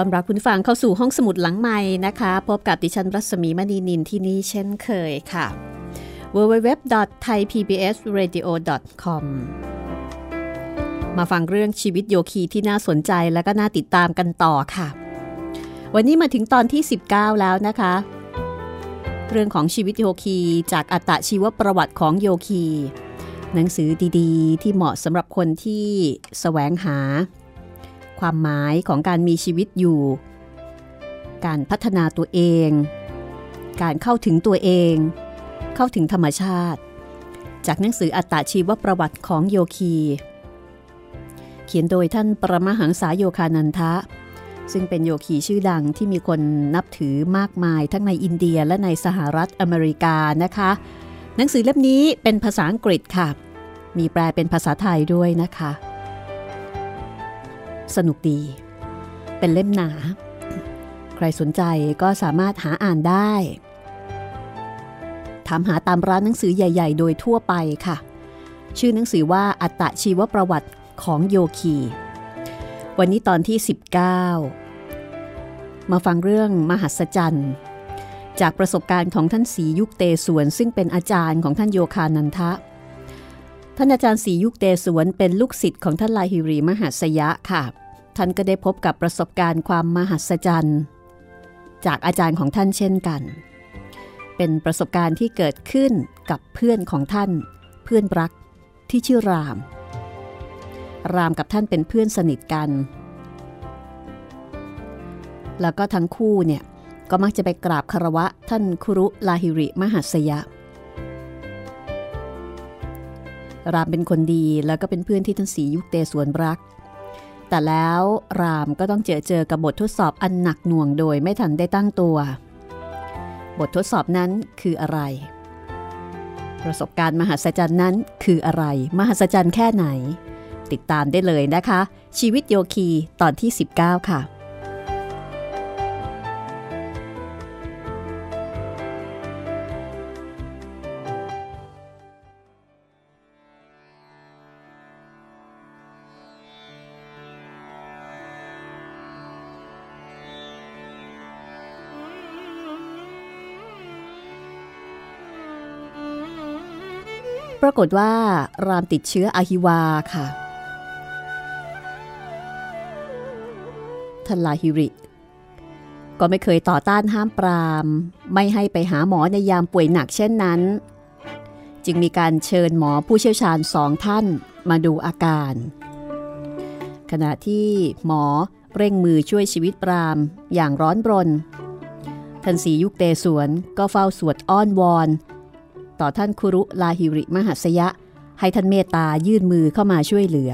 ต้อนรับคุณฟังเข้าสู่ห้องสมุดหลังใหม่นะคะ พบกับดิฉันรัศมีมณีนินที่นี่เช่นเคยค่ะ www.thaipbsradio.com มาฟังเรื่องชีวิตโยคีที่น่าสนใจและก็น่าติดตามกันต่อค่ะ วันนี้มาถึงตอนที่ 19 แล้วนะคะ เรื่องของชีวิตโยคีจากอัตชีวประวัติของโยคี หนังสือดีๆ ที่เหมาะสำหรับคนที่แสวงหา ความหมายของการมีชีวิตอยู่ การพัฒนาตัวเอง การเข้าถึงตัวเอง เข้าถึงธรรมชาติ จากหนังสืออัตตาชีวประวัติของโยคี เขียนโดยท่านปรมหังษาโยคานันทะ ซึ่งเป็นโยคีชื่อดังที่มีคนนับถือมากมายทั้งในอินเดียและในสหรัฐอเมริกานะคะ หนังสือเล่มนี้เป็นภาษาอังกฤษค่ะ มีแปลเป็นภาษาไทยด้วยนะคะ สนุกดี เป็นเล่มหนา ใครสนใจก็สามารถหาอ่านได้ ถามหาตามร้านหนังสือใหญ่ ๆ โดยทั่วไปค่ะ ชื่อหนังสือว่าอัตชีวประวัติของโยคี วันนี้ตอนที่ 19 มาฟังเรื่องมหัศจรรย์ จากประสบการณ์ของท่านสียุคเตสวน ซึ่งเป็นอาจารย์ของท่านโยคานันทะ ท่านอาจารย์สียุคเตสวนเป็นลูกศิษย์ของท่านลาฮิรีมหัสยะค่ะ ท่านก็ได้พบกับประสบการณ์ความมหัศจรรย์ จากอาจารย์ของท่านเช่นกัน เป็นประสบการณ์ที่เกิดขึ้นกับเพื่อนของท่าน เพื่อนรักที่ชื่อราม รามกับท่านเป็นเพื่อนสนิทกัน แล้วก็ทั้งคู่เนี่ยก็มักจะไปกราบคารวะท่านคุรุลาหิริมหัสยะ รามเป็นคนดีแล้วก็เป็นเพื่อนที่ท่านสียุคเตสวนรัก แต่แล้วรามก็ต้องเจอเจอกับบททดสอบอันหนักหน่วงโดยไม่ทันได้ตั้งตัว บททดสอบนั้นคืออะไร ประสบการณ์มหัศจรรย์นั้นคืออะไร มหัศจรรย์แค่ไหน ติดตามได้เลยนะคะ ชีวิตโยคีตอนที่ 19 ค่ะ รากฏว่ารามติดเชื้ออะฮิวาค่ะท่านลาฮิริ ก็ไม่เคยต่อต้านห้ามปราม ไม่ให้ไปหาหมอในยามป่วยหนักเช่นนั้น จึงมีการเชิญหมอผู้เชี่ยวชาญสองท่านมาดูอาการ ขณะที่หมอเร่งมือช่วยชีวิตปรามอย่างร้อนรนท่านสียุคเตสวนก็เฝ้าสวดอ้อนวอน ต่อท่านคุรุลาหิริมหัสยะ ให้ท่านเมตตายื่นมือเข้ามาช่วยเหลือ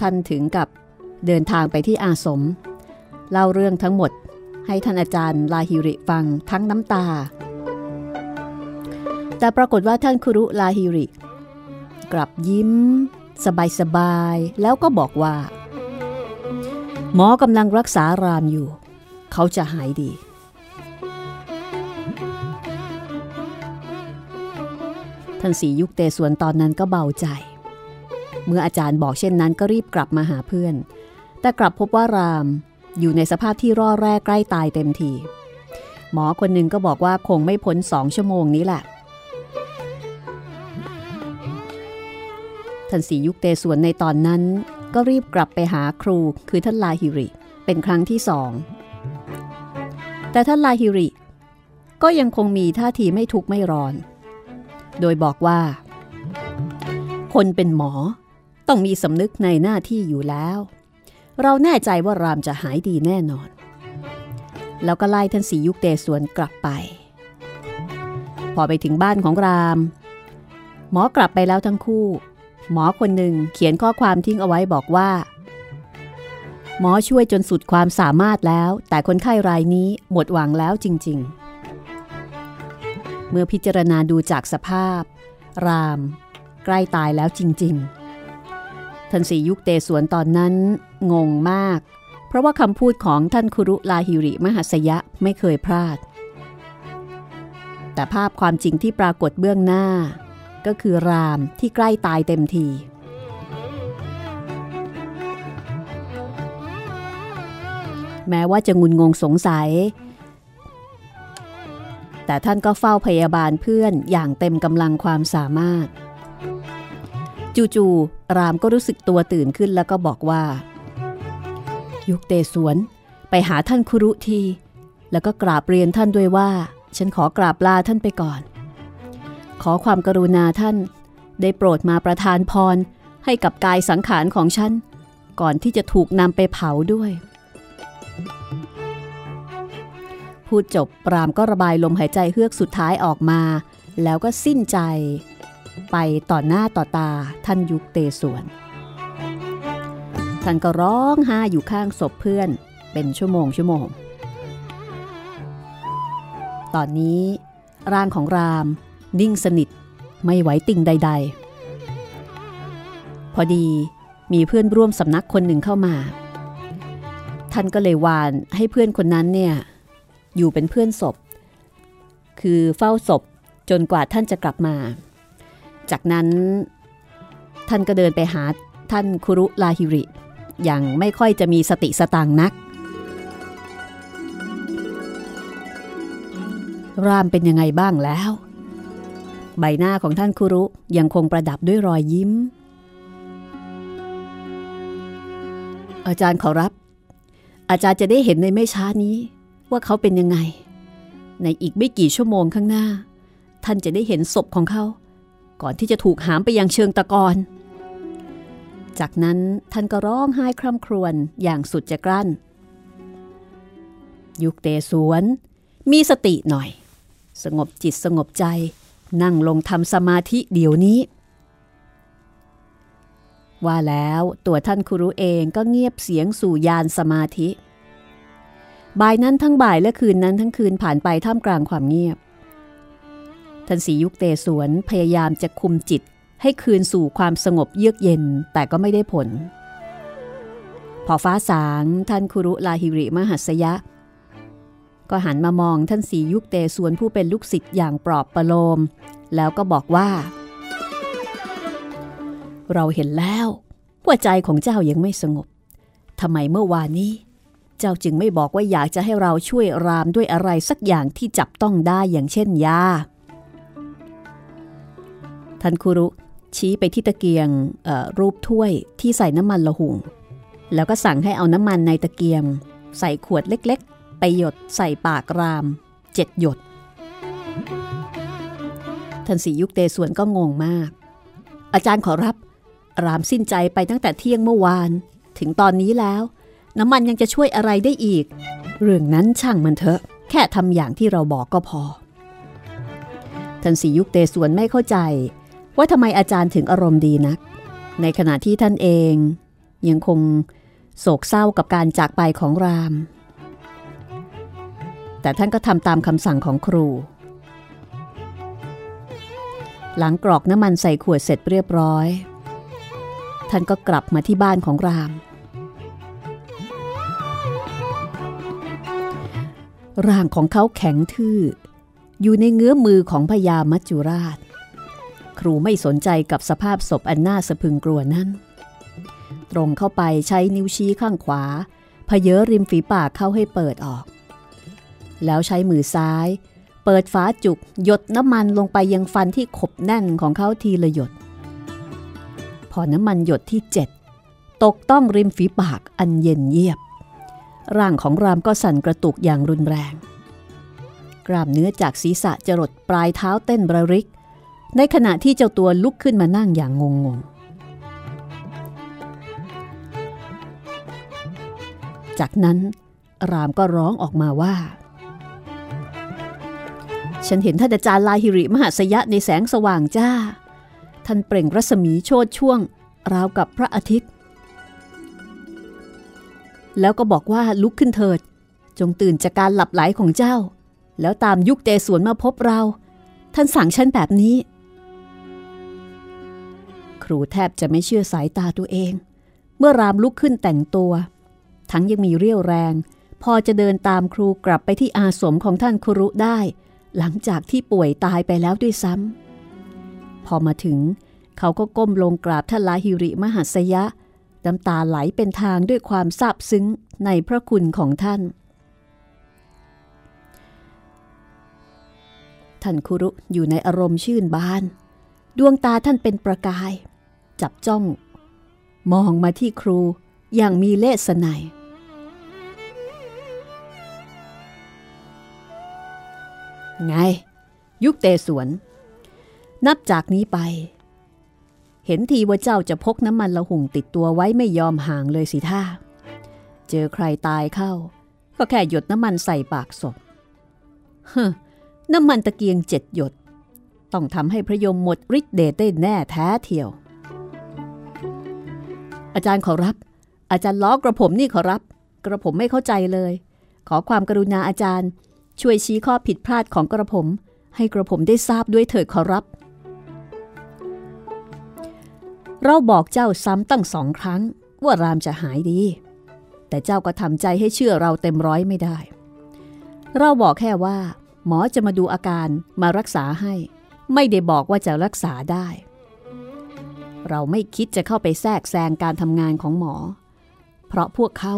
ท่านถึงกับเดินทางไปที่อาสม เล่าเรื่องทั้งหมดให้ท่านอาจารย์ลาหิริฟังทั้งน้ำตา แต่ปรากฏว่าท่านคุรุลาหิริ กลับยิ้ม สบายๆ แล้วก็บอกว่า หมอกำลังรักษารามอยู่ เขาจะหายดี ท่านสียุคเตสวนตอนนั้นก็เบาใจ เมื่ออาจารย์บอกเช่นนั้นก็รีบกลับมาหาเพื่อน แต่กลับพบว่ารามอยู่ในสภาพที่ร่อแร่ใกล้ตายเต็มที หมอคนหนึ่งก็บอกว่าคงไม่พ้นสองชั่วโมงนี้แหละ ท่านสียุคเตสวนในตอนนั้น ก็รีบกลับไปหาครูคือท่านลาฮิริ เป็นครั้งที่สอง แต่ท่านลาฮิริ ก็ยังคงมีท่าทีไม่ทุกข์ไม่ร้อน โดยบอกว่า คนเป็นหมอต้องมีสำนึกในหน้าที่อยู่แล้ว เราแน่ใจว่ารามจะหายดีแน่นอน แล้วก็ไล่ท่านสียุคเตสวนกลับไป พอไปถึงบ้านของราม หมอกลับไปแล้วทั้งคู่ หมอคนหนึ่งเขียนข้อความทิ้งเอาไว้บอกว่า หมอช่วยจนสุดความสามารถแล้ว แต่คนไข้รายนี้หมดหวังแล้วจริง ๆ เมื่อพิจารณาดูจากสภาพ ราม ใกล้ตายแล้วจริง ๆ ท่านสียุคเตสวนตอนนั้น งงมาก เพราะว่าคำพูดของท่านคุรุลาฮิริมหัสยะไม่เคยพลาด แต่ภาพความจริงที่ปรากฏเบื้องหน้า ก็คือรามที่ใกล้ตายเต็มทีแม้ว่าจะงุนงงสงสัย แต่ท่านก็เฝ้าพยาบาลเพื่อนอย่างเต็มกำลังความสามารถ จู่ๆรามก็รู้สึกตัวตื่นขึ้นแล้วก็บอกว่า ยุคเตสวน ไปหาท่านคุรุที แล้วก็กราบเรียนท่านด้วยว่า ฉันขอกราบลาท่านไปก่อน ขอความกรุณาท่าน ได้โปรดมาประทานพรให้กับกายสังขารของฉัน ก่อนที่จะถูกนำไปเผาด้วย พูดจบปรามก็ระบายลมหายใจเฮือกสุดท้ายออกมา แล้วก็สิ้นใจ ไปต่อหน้าต่อตาท่านยุคเตสวนท่านก็ร้องไห้อยู่ข้างศพเพื่อนเป็นชั่วโมงชั่วโมง ตอนนี้ร่างของราม นิ่งสนิทไม่ไหวติ่งใด ๆ พอดีมีเพื่อนร่วมสำนักคนหนึ่งเข้ามา ท่านก็เลยวานให้เพื่อนคนนั้นเนี่ย อยู่เป็นเพื่อนศพ คือเฝ้าศพจนกว่าท่านจะกลับมา จากนั้น ท่านก็เดินไปหาท่านคุรุลาฮิริ อย่างไม่ค่อยจะมีสติสตังค์นัก รามเป็นยังไงบ้างแล้ว ใบหน้าของท่านคุรุยังคงประดับด้วยรอยยิ้ม อาจารย์ขอรับ อาจารย์จะได้เห็นในไม่ช้านี้ ว่าเขาเป็นยังไง ในอีกไม่กี่ชั่วโมงข้างหน้า ท่านจะได้เห็นศพของเขา ก่อนที่จะถูกหามไปยังเชิงตะกอนจากนั้นท่านก็ร้องไห้คร่ำครวญอย่างสุดจะกลั้น ยุคเตสวน มีสติหน่อย สงบจิตสงบใจ นั่งลงทำสมาธิเดี๋ยวนี้ ว่าแล้วตัวท่านคุรุเองก็เงียบเสียงสู่ยานสมาธิ บ่ายนั้นทั้งบ่ายและคืนนั้นทั้งคืนผ่านไปท่ามกลางความเงียบ ท่านสียุคเตสวนพยายามจะคุมจิตให้คืนสู่ความสงบเยือกเย็นแต่ก็ไม่ได้ผล พอฟ้าสางท่านคุรุลาหิริมหัสยะ ก็หันมามองท่านสียุคเตสวนผู้เป็นลูกศิษย์อย่างปลอบประโลม แล้วก็บอกว่า เราเห็นแล้วว่าใจของเจ้ายังไม่สงบทำไมเมื่อวานนี้ เจ้าจึงไม่บอกว่าอยากจะให้เราช่วยรามด้วยอะไรสักอย่างที่จับต้องได้อย่างเช่นยาท่านคุรุชี้ไปที่ตะเกียงรูปถ้วยที่ใส่น้ำมันละหุง แล้วก็สั่งให้เอาน้ำมันในตะเกียง ใส่ขวดเล็กๆ ไปหยดใส่ปากรามเจ็ดหยด ท่านสียุคเตส่วนก็งงมาก อาจารย์ขอรับ รามสิ้นใจไปตั้งแต่เที่ยงเมื่อวาน ถึงตอนนี้แล้ว น้ำมันยังจะช่วยอะไรได้อีก เรื่องนั้นช่างมันเถอะ แค่ทำอย่างที่เราบอกก็พอ ท่านสียุคเตสวนไม่เข้าใจ ว่าทำไมอาจารย์ถึงอารมณ์ดีนัก ในขณะที่ท่านเอง ยังคงโศกเศร้ากับการจากไปของราม แต่ท่านก็ทำตามคำสั่งของครู หลังกรอกน้ำมันใส่ขวดเสร็จเรียบร้อย ท่านก็กลับมาที่บ้านของราม ร่างของเขาแข็งทื่อ อยู่ในเงื้อมือของพญามัจจุราช ครูไม่สนใจกับสภาพศพอันน่าสะพึงกลัวนั้น ตรงเข้าไปใช้นิ้วชี้ข้างขวาพเยอริมฝีปากเข้าให้เปิดออก แล้วใช้มือซ้าย เปิดฝาจุกหยดน้ำมันลงไปยังฟันที่ขบแน่นของเขาทีละหยด พอน้ำมันหยดที่เจ็ดตกต้องริมฝีปากอันเย็นเยียบ ร่างของรามก็สั่นกระตุกอย่างรุนแรงกล้ามเนื้อจากศีรษะจรดปลายเท้าเต้นระริก ในขณะที่เจ้าตัวลุกขึ้นมานั่งอย่างงงงจากนั้นรามก็ร้องออกมาว่า ฉันเห็นท่านอาจารย์ลาหิริมหาสยะในแสงสว่างจ้า ท่านเปล่งรัศมีโชดช่วง ราวกับพระอาทิตย์ แล้วก็บอกว่าลุกขึ้นเถิด จงตื่นจากการหลับไหลของเจ้า แล้วตามยุคเตสวนมาพบเรา ท่านสั่งฉันแบบนี้ ครูแทบจะไม่เชื่อสายตาตัวเอง เมื่อรามลุกขึ้นแต่งตัว ทั้งยังมีเรี่ยวแรง พอจะเดินตามครูกลับไปที่อาสมของท่านครุได้ หลังจากที่ป่วยตายไปแล้วด้วยซ้ำพอมาถึง เขาก็ก้มลงกราบท่านลาหิริมหัสยะ น้ำตาไหลเป็นทางด้วยความซาบซึ้งในพระคุณของท่าน ท่านคุรุอยู่ในอารมณ์ชื่นบาน ดวงตาท่านเป็นประกาย จับจ้อง มองมาที่ครูอย่างมีเลสไนยไง ยุคเตสวน นับจากนี้ไป เห็นทีว่าเจ้าจะพกน้ำมันละหุ่งติดตัวไว้ไม่ยอมห่างเลยสิท่า เจอใครตายเข้า ก็แค่หยดน้ำมันใส่ปากศพเฮ้อน้ำมันตะเกียงเจ็ดหยด ต้องทำให้พระยมหมดฤทธิ์เดชได้แน่แท้เทียว อาจารย์ขอรับ อาจารย์ล้อกระผมนี่ขอรับ กระผมไม่เข้าใจเลย ขอความกรุณาอาจารย์ ช่วยชี้ข้อผิดพลาดของกระผม ให้กระผมได้ทราบด้วยเถิดขอรับ เราบอกเจ้าซ้ำตั้งสองครั้ง ว่ารามจะหายดี แต่เจ้าก็ทำใจให้เชื่อเราเต็มร้อยไม่ได้ เราบอกแค่ว่า หมอจะมาดูอาการมารักษาให้ ไม่ได้บอกว่าจะรักษาได้ เราไม่คิดจะเข้าไปแทรกแซงการทำงานของหมอ เพราะพวกเขา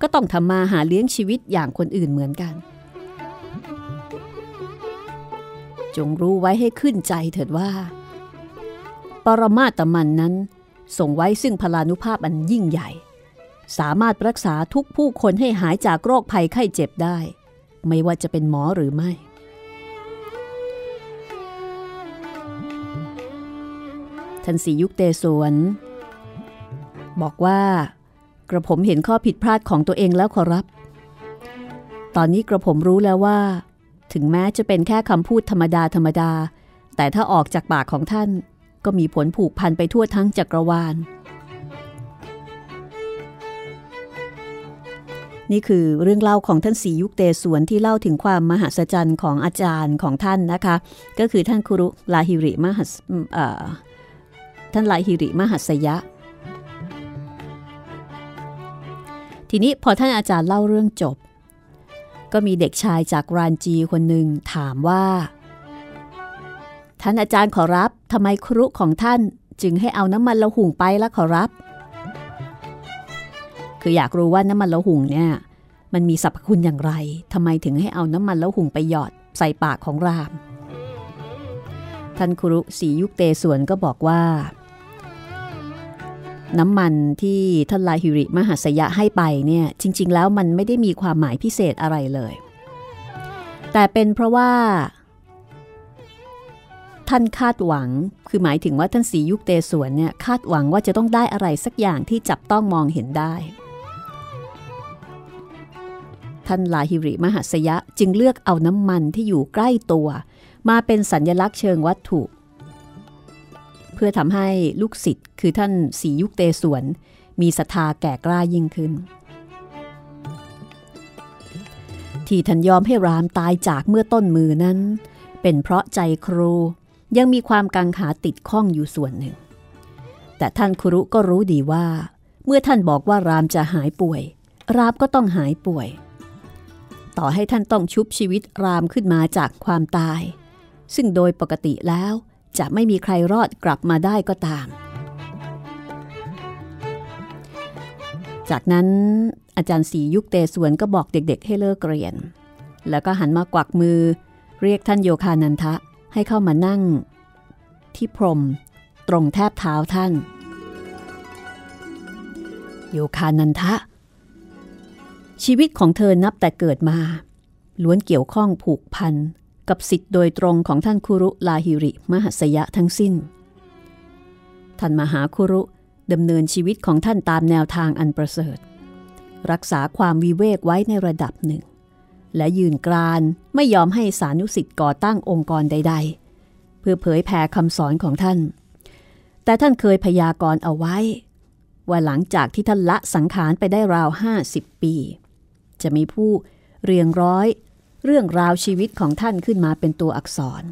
ก็ต้องทำมาหาเลี้ยงชีวิตอย่างคนอื่นเหมือนกัน จงรู้ไว้ให้ขึ้นใจเถิดว่า ปรมาตมันนั้น ส่งไว้ซึ่งพลานุภาพอันยิ่งใหญ่ สามารถรักษาทุกผู้คนให้หายจากโรคภัยไข้เจ็บได้ ไม่ว่าจะเป็นหมอหรือไม่ ท่านสียุคเตสวนบอกว่ากระผมเห็นข้อผิดพลาดของตัวเองแล้วขอรับ ตอนนี้กระผมรู้แล้วว่า ถึงแม้จะเป็นแค่คำพูดธรรมดาธรรมดา แต่ถ้าออกจากปากของท่าน ก็มีผลผูกพันไปทั่วทั้งจักรวาล นี่คือเรื่องเล่าของท่านสียุคเตสวนที่เล่าถึงความมหัศจรรย์ของอาจารย์ของท่านนะคะ ก็คือท่านคุรุลาหิริมหัสท่านลาหิริมหัสยะ ทีนี้พอท่านอาจารย์เล่าเรื่องจบ ก็มีเด็กชายจากรานจีคนหนึ่งถามว่า ท่านอาจารย์ขอรับทำไมครุของท่านจึงให้เอาน้ำมันละหุ่งไปละขอรับ คืออยากรู้ว่าน้ำมันละหุ่งเนี่ย มันมีสรรพคุณอย่างไรทำไมถึงให้เอาน้ำมันละหุ่งไปหยอดใส่ปากของราม ท่านครุสียุคเตสวนก็บอกว่า น้ำมันที่ท่านลาหิริมหัสยะให้ไปเนี่ย จริง ๆ แล้วมันไม่ได้มีความหมายพิเศษอะไรเลย แต่เป็นเพราะว่า ท่านคาดหวัง คือหมายถึงว่าท่านสียุคเตสวนเนี่ยคาดหวังว่าจะต้องได้อะไรสักอย่างที่จับต้องมองเห็นได้ ท่านลาหิริมหัสยะจึงเลือกเอาน้ำมันที่อยู่ใกล้ตัว มาเป็นสัญญลักษณ์เชิงวัตถุ เพื่อทำให้ลูกศิษย์คือท่านสียุคเตสวน มีศรัทธาแก่กล้ายิ่งขึ้นที่ท่านยอมให้รามตายจากเมื่อต้นมือนั้น เป็นเพราะใจครู ยังมีความกังขาติดข้องอยู่ส่วนหนึ่ง แต่ท่านครุก็รู้ดีว่า เมื่อท่านบอกว่ารามจะหายป่วย รามก็ต้องหายป่วย ต่อให้ท่านต้องชุบชีวิตรามขึ้นมาจากความตาย ซึ่งโดยปกติแล้วจะไม่มีใครรอดกลับมาได้ก็ตาม จากนั้นอาจารย์สียุคเตสวนก็บอกเด็กๆ ให้เลิกเรียน แล้วก็หันมากวักมือ เรียกท่านโยคานันทะ ให้เข้ามานั่ง ที่พรมตรงแทบเท้าท่าน โยคานันทะ ชีวิตของเธอนับแต่เกิดมา ล้วนเกี่ยวข้องผูกพัน กับสิทธิ์โดยตรงของท่านคุรุลาหิริมหัสยะทั้งสิ้น ท่านมหาคุรุดำเนินชีวิตของท่านตามแนวทางอันประเสริฐ รักษาความวิเวกไว้ในระดับหนึ่ง และยืนกรานไม่ยอมให้สานุสิทธิ์ก่อตั้งองค์กรใด ๆ เพื่อเผยแผ่คำสอนของท่าน แต่ท่านเคยพยากรณ์เอาไว้ ว่าหลังจากที่ท่านละสังขารไปได้ราวห้าสิบปี จะมีผู้เรียงร้อย เรื่องราวชีวิตของท่านขึ้นมาเป็นตัวอักษร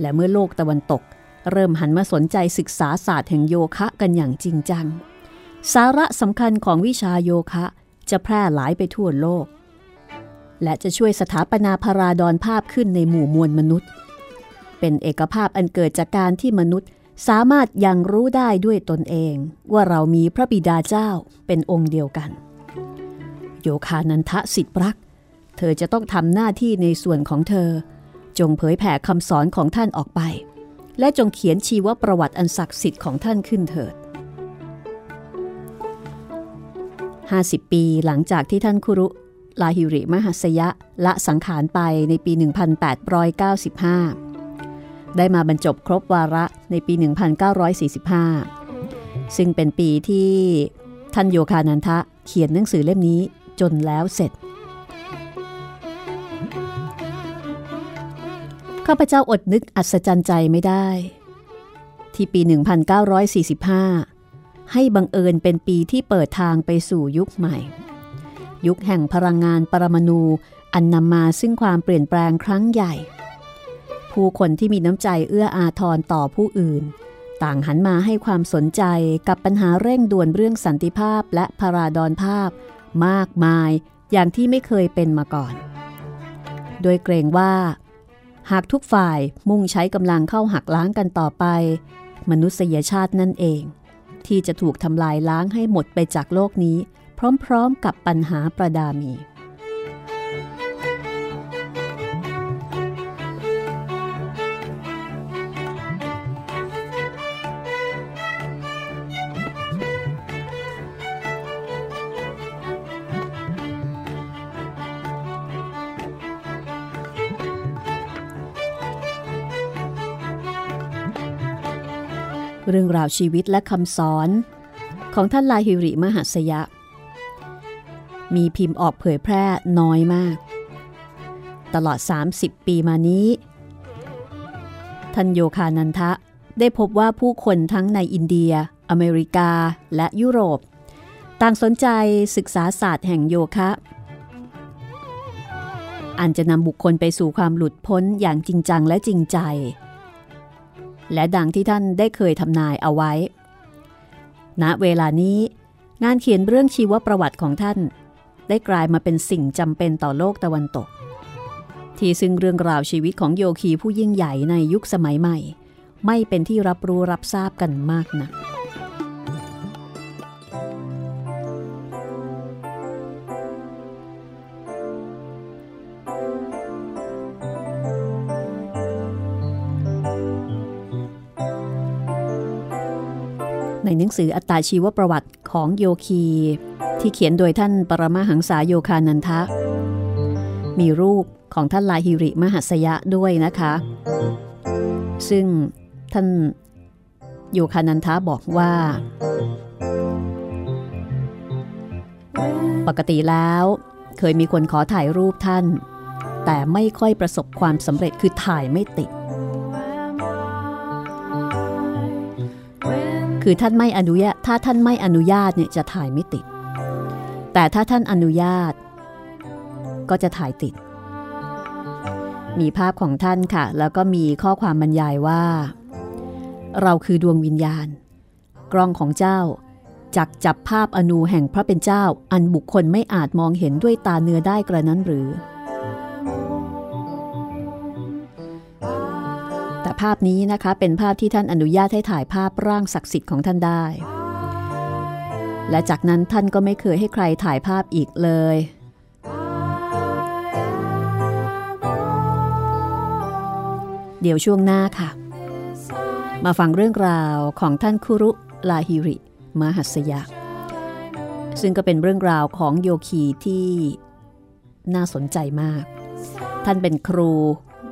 และเมื่อโลกตะวันตก เริ่มหันมาสนใจศึกษาศาสตร์แห่งโยคะกันอย่างจริงจัง สาระสำคัญของวิชาโยคะจะแพร่หลายไปทั่วโลก และจะช่วยสถาปนาพาราดอนภาพขึ้นในหมู่มวลมนุษย์ เป็นเอกภาพอันเกิดจากการที่มนุษย์สามารถยังรู้ได้ด้วยตนเอง ว่าเรามีพระบิดาเจ้าเป็นองค์เดียวกัน โยคานันทะสิทธิรัก เธอจะต้องทำหน้าที่ในส่วนของเธอ จงเผยแผ่คำสอนของท่านออกไป และจงเขียนชีวประวัติอันศักดิ์สิทธิ์ของท่านขึ้นเถิด 50 ปีหลังจากที่ท่านคุรุ ลาหิริมหัสยะละสังขารไปในปี 1895 ได้มาบรรจบครบวาระในปี 1945 ซึ่งเป็นปีที่ท่านโยคานันทะเขียนหนังสือเล่มนี้จนแล้วเสร็จ ข้าพเจ้าอดนึกอัศจรรย์ใจไม่ได้ ที่ปี 1945 ให้บังเอิญเป็นปีที่เปิดทางไปสู่ยุคใหม่ ยุคแห่งพลังงานปรมาณูอันนำมาซึ่งความเปลี่ยนแปลงครั้งใหญ่ ผู้คนที่มีน้ำใจเอื้ออาทรต่อผู้อื่น ต่างหันมาให้ความสนใจกับปัญหาเร่งด่วนเรื่องสันติภาพและพาราดอนภาพ มากมายอย่างที่ไม่เคยเป็นมาก่อน โดยเกรงว่า หากทุกฝ่ายมุ่งใช้กำลังเข้าหักล้างกันต่อไป มนุษยชาตินั่นเอง ที่จะถูกทำลายล้างให้หมดไปจากโลกนี้ พร้อมๆกับปัญหาประดามี เรื่องราวชีวิตและคำสอนของท่านลาฮิริมหัสยะ มีพิมพ์ออกเผยแพร่น้อยมาก ตลอด 30 ปีมานี้ท่านโยคานันทะได้พบว่าผู้คนทั้งในอินเดีย อเมริกา และยุโรป ต่างสนใจศึกษาศาสตร์แห่งโยคะอันจะนำบุคคลไปสู่ความหลุดพ้นอย่างจริงจังและจริงใจ และดังที่ท่านได้เคยทำนายเอาไว้ ณ เวลานี้งานเขียนเรื่องชีวประวัติของท่าน ได้กลายมาเป็นสิ่งจำเป็นต่อโลกตะวันตก ที่ซึ่งเรื่องราวชีวิตของโยคีผู้ยิ่งใหญ่ในยุคสมัยใหม่ ไม่เป็นที่รับรู้รับทราบกันมากนะัก ในหนังสืออัตตาชีวประวัติของโยคี ที่เขียนโดยท่านปรมาหังษาโยคานันทะ มีรูปของท่านลาฮิริมหัสยะด้วยนะคะ ซึ่งท่านโยคานันทะบอกว่า ปกติแล้วเคยมีคนขอถ่ายรูปท่าน แต่ไม่ค่อยประสบความสำเร็จคือถ่ายไม่ติด คือท่านไม่อนุญาตถ้าท่านไม่อนุญาตเนี่ยจะถ่ายไม่ติด แต่ถ้าท่านอนุญาต ก็จะถ่ายติด มีภาพของท่านค่ะ แล้วก็มีข้อความบรรยายว่า เราคือดวงวิญญาณ กล้องของเจ้าจักจับภาพอนูแห่งพระเป็นเจ้า อันบุคคลไม่อาจมองเห็นด้วยตาเนื้อได้กระนั้นหรือ ภาพนี้นะคะ เป็นภาพที่ท่านอนุญาตให้ถ่ายภาพร่างศักดิ์สิทธิ์ของท่านได้ และจากนั้นท่านก็ไม่เคยให้ใครถ่ายภาพอีกเลย เดี๋ยวช่วงหน้าค่ะ มาฟังเรื่องราวของท่านคุรุลาฮิริมหัสยะซึ่งก็เป็นเรื่องราวของโยคีที่น่าสนใจมาก ท่านเป็นครู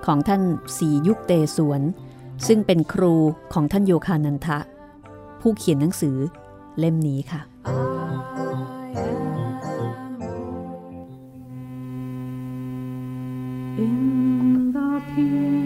ของท่านสียุคเตสวน ซึ่งเป็นครูของท่านโยคานันทะ ผู้เขียนหนังสือเล่มนี้ค่ะ In the peace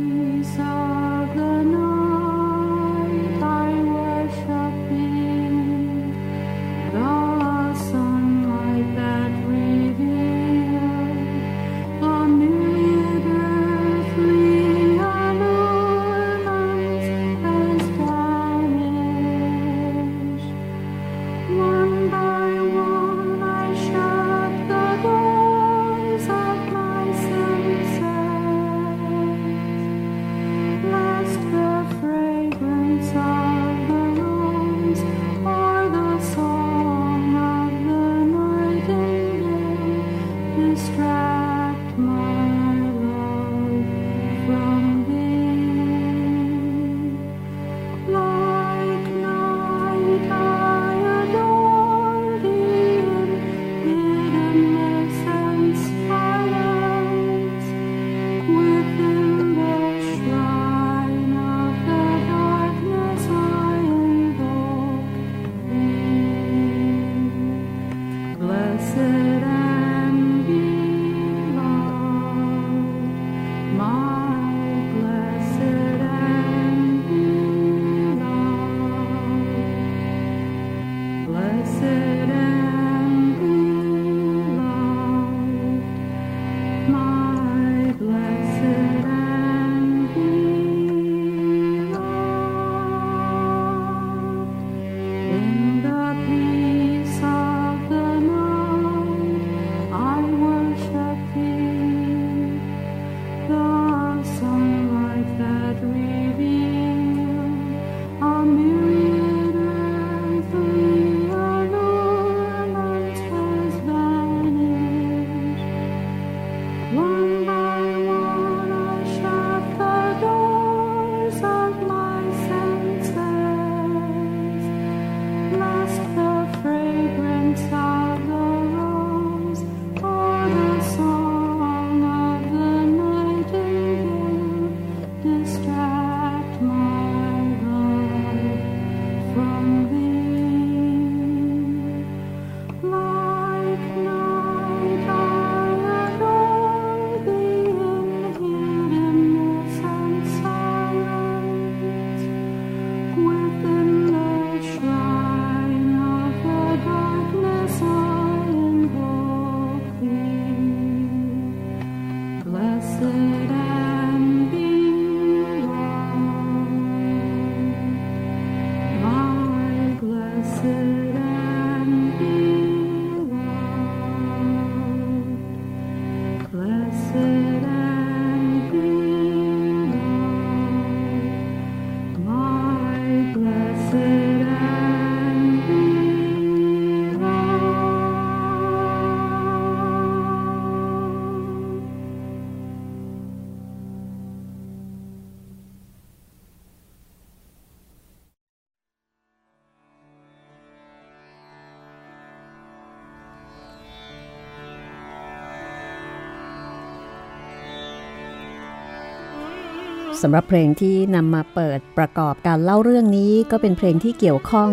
สำหรับเพลงที่นำมาเปิดประกอบการเล่าเรื่องนี้ก็เป็นเพลงที่เกี่ยวข้อง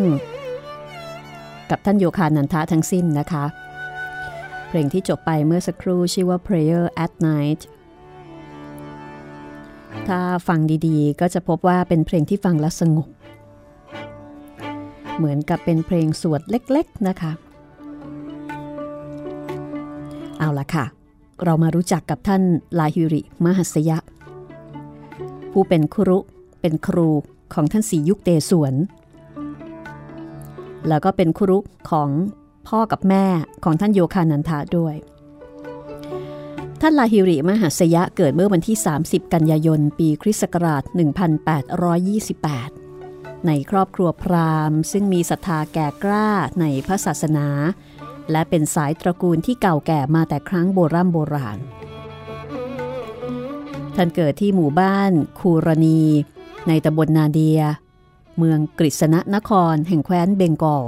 กับท่านโยคานันทะทั้งสิ้นนะคะ เพลงที่จบไปเมื่อสักครู่ชื่อว่า Prayer at Night ถ้าฟังดีๆ ก็จะพบว่าเป็นเพลงที่ฟังแล้วสงบ เหมือนกับเป็นเพลงสวดเล็กๆนะคะ เอาละค่ะ เรามารู้จักกับท่านลาฮิริมหัสยะ ผู้เป็นครุ เป็นครูของท่านสียุคเตสวน แล้วก็เป็นครุของพ่อกับแม่ของท่านโยคานันทาด้วย ท่านลาฮิริมหัสยะเกิดเมื่อวันที่ 30 กันยายน ปีคริสต์ศักราช 1828 ในครอบครัวพราหมณ์ ซึ่งมีศรัทธาแก่กล้าในพระศาสนา และเป็นสายตระกูลที่เก่าแก่มาแต่ครั้งโบรโบราณ ท่านเกิดที่หมู่บ้านคูรณี ในตำบลนาเดีย เมืองกฤษณนครแห่งแคว้นเบงกอล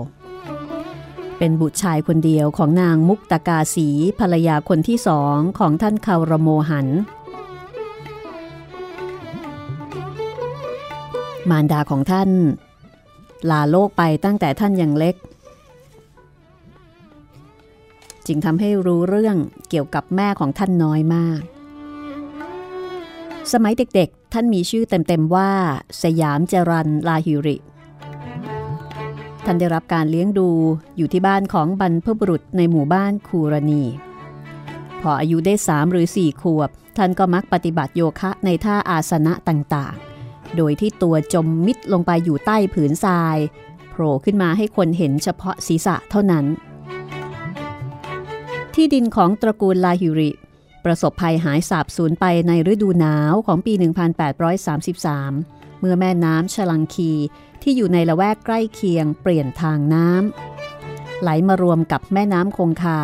เป็นบุตรชายคนเดียวของนางมุกตกาสีภรรยาคนที่สองของท่านคารโมหัน มารดาของท่าน ลาโลกไปตั้งแต่ท่านยังเล็ก จึงทำให้รู้เรื่องเกี่ยวกับแม่ของท่านน้อยมาก สมัยเด็กๆ ท่านมีชื่อเต็มๆว่า สยามจรันลาฮิริ ท่านได้รับการเลี้ยงดูอยู่ที่บ้านของบรรพบุรุษในหมู่บ้านคูรณี พออายุได้สามหรือสี่ขวบ ท่านก็มักปฏิบัติโยคะในท่าอาสนะต่างๆ โดยที่ตัวจมมิดลงไปอยู่ใต้ผืนทรายโผล่ขึ้นมาให้คนเห็นเฉพาะศีรษะเท่านั้น ที่ดินของตระกูลลาฮิริ ประสบภัยหายสาบสูญไปในฤดูหนาวของปี 1833 เมื่อแม่น้ำชลังคีที่อยู่ในละแวกใกล้เคียงเปลี่ยนทางน้ำไหลมารวมกับแม่น้ำคงคา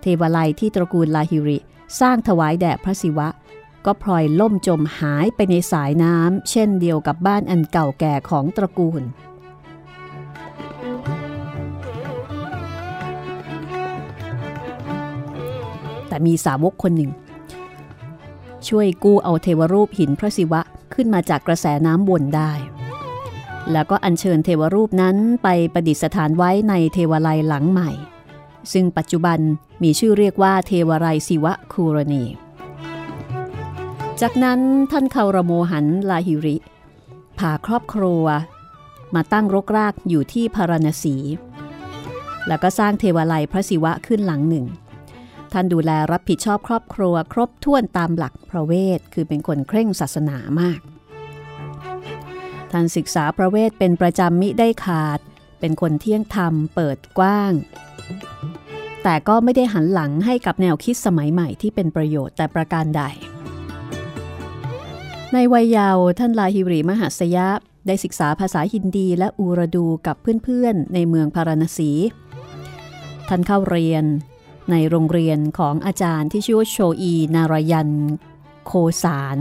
เทวไลยที่ตระกูลลาฮิริ สร้างถวายแด่พระศิวะ ก็พลอยล่มจมหายไปในสายน้ำเช่นเดียวกับบ้านอันเก่าแก่ของตระกูล แต่มีสาวกคนหนึ่ง ช่วยกู้เอาเทวรูปหินพระศิวะขึ้นมาจากกระแสน้ำวนได้ แล้วก็อัญเชิญเทวรูปนั้นไปประดิษฐานไว้ในเทวไลยหลังใหม่ ซึ่งปัจจุบันมีชื่อเรียกว่าเทวไรยศิวะคูรณี จากนั้นท่านคารโมหันลาหิริพาครอบครัว มาตั้งรกรากอยู่ที่พารณสี แล้วก็สร้างเทวไลยพระศิวะขึ้นหลังหนึ่ง ท่านดูแลรับผิดชอบครอบครัว ครบถ้วนตามหลักพระเวท คือเป็นคนเคร่งศาสนามาก ท่านศึกษาพระเวทเป็นประจำมิได้ขาด เป็นคนเที่ยงธรรมเปิดกว้าง แต่ก็ไม่ได้หันหลังให้กับแนวคิดสมัยใหม่ที่เป็นประโยชน์แต่ประการใด ในวัยเยาว์ท่านลาฮิริมหัสยะได้ศึกษาภาษาฮินดีและอูรดูกับเพื่อนๆ ในเมืองพาราณสี ท่านเข้าเรียน ในโรงเรียนของอาจารย์ที่ชื่อว่าโชอีนารยัน โคสาร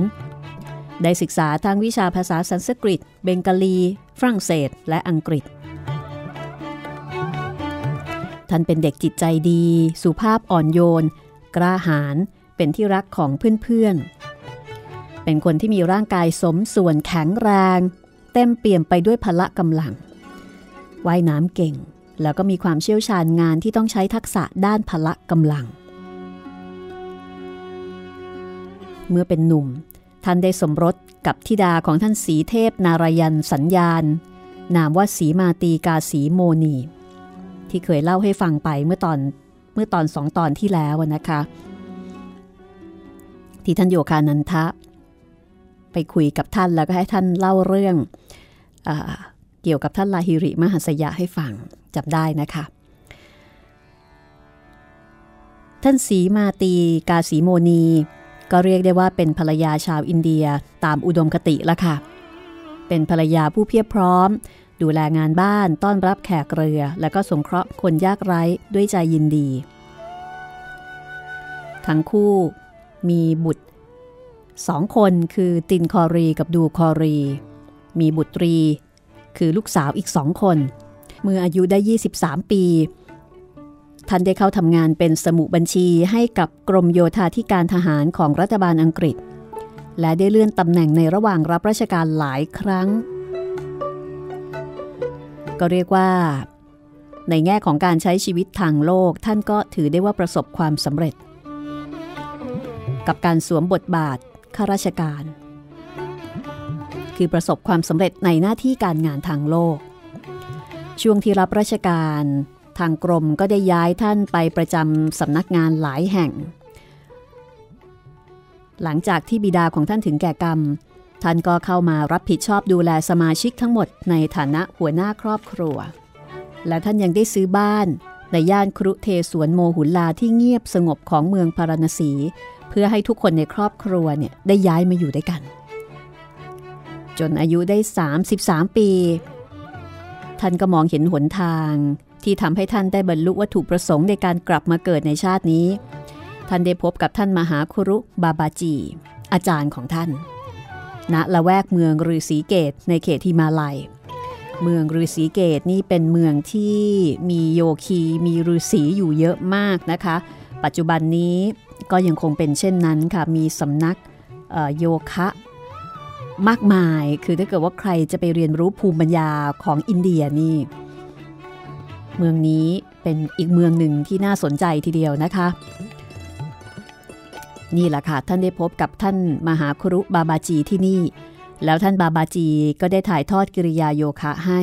ได้ศึกษาทั้งวิชาภาษาสันสกฤต เบงกาลี ฝรั่งเศส และอังกฤษ ท่านเป็นเด็กจิตใจดี สุภาพอ่อนโยน กล้าหาญเป็นที่รักของเพื่อนๆ เป็นคนที่มีร่างกายสมส่วนแข็งแรง เต็มเปี่ยมไปด้วยพละกำลังว่ายน้ำเก่ง แล้วก็มีความเชี่ยวชาญงานที่ต้องใช้ทักษะด้านพละกำลัง เมื่อเป็นหนุ่ม ท่านได้สมรสกับธิดาของท่านสีเทพนารายันสัญญาณ นามว่าสีมาตีกาสีโมนี ที่เคยเล่าให้ฟังไปเมื่อตอนเมื่อตอนสองตอนที่แล้วนะคะ ที่ท่านโยคานันทะ ไปคุยกับท่านแล้วก็ให้ท่านเล่าเรื่องอา เกี่ยวกับท่านลาฮิริมหัสยะให้ฟังจำได้นะคะ ท่านสีมาตีกาสีโมนี ก็เรียกได้ว่าเป็นภรรยาชาวอินเดียตามอุดมคติละค่ะ เป็นภรรยาผู้เพียบพร้อม ดูแลงานบ้านต้อนรับแขกเรือ และก็สงเคราะห์คนยากไร้ด้วยใจยินดี ทั้งคู่มีบุตรสองคนคือตินคอรีกับดูคอรี มีบุตรี คือลูกสาวอีกสองคน เมื่ออายุได้ 23 ปี ท่านได้เข้าทำงานเป็นสมุบัญชีให้กับกรมโยธาธิการทหารของรัฐบาลอังกฤษ และได้เลื่อนตำแหน่งในระหว่างรับราชการหลายครั้ง ก็เรียกว่า ในแง่ของการใช้ชีวิตทางโลกท่านก็ถือได้ว่าประสบความสำเร็จ กับการสวมบทบาทข้าราชการ คือประสบความสำเร็จในหน้าที่การงานทางโลก ช่วงที่รับราชการ ทางกรมก็ได้ย้ายท่านไปประจำสำนักงานหลายแห่ง หลังจากที่บิดาของท่านถึงแก่กรรม ท่านก็เข้ามารับผิดชอบดูแลสมาชิกทั้งหมดในฐานะหัวหน้าครอบครัว และท่านยังได้ซื้อบ้านในย่านครุเทสวนโมหุลลาที่เงียบสงบของเมืองพาราณสี เพื่อให้ทุกคนในครอบครัวเนี่ยได้ย้ายมาอยู่ด้วยกัน จนอายุได้ 33 ปี ท่านก็มองเห็นหนทางที่ทำให้ท่านได้บรรลุวัตถุประสงค์ในการกลับมาเกิดในชาตินี้ ท่านได้พบกับท่านมหาครุบาบาจี อาจารย์ของท่าน ณละแวกเมืองฤาษีเกตในเขตฮิมาลัย เมืองฤาษีเกตนี่เป็นเมืองที่มีโยคีมีฤาษีอยู่เยอะมากนะคะ ปัจจุบันนี้ก็ยังคงเป็นเช่นนั้นค่ะ มีสำนักโยคะ มากมาย คือถ้าเกิดว่าใครจะไปเรียนรู้ภูมิปัญญาของอินเดียนี่ เมืองนี้เป็นอีกเมืองหนึ่งที่น่าสนใจทีเดียวนะคะ นี่แหละค่ะ ท่านได้พบกับท่านมหาครุบาบาจีที่นี่ แล้วท่านบาบาจีก็ได้ถ่ายทอดกิริยาโยคะให้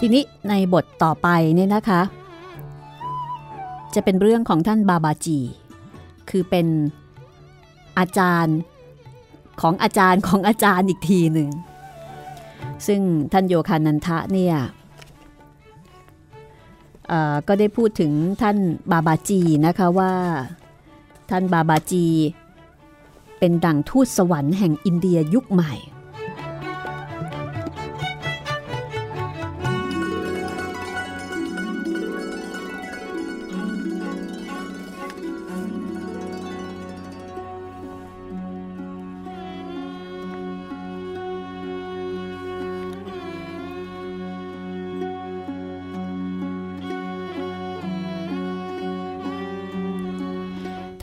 ทีนี้ในบทต่อไปเนี่ยนะคะ จะเป็นเรื่องของท่านบาบาจี คือเป็นอาจารย์ของอาจารย์ของอาจารย์อีกทีหนึ่ง ซึ่งท่านโยคานันทะเนี่ยก็ได้พูดถึงท่านบาบาจีนะคะว่า ท่านบาบาจี เป็นดั่งทูตสวรรค์แห่งอินเดียยุคใหม่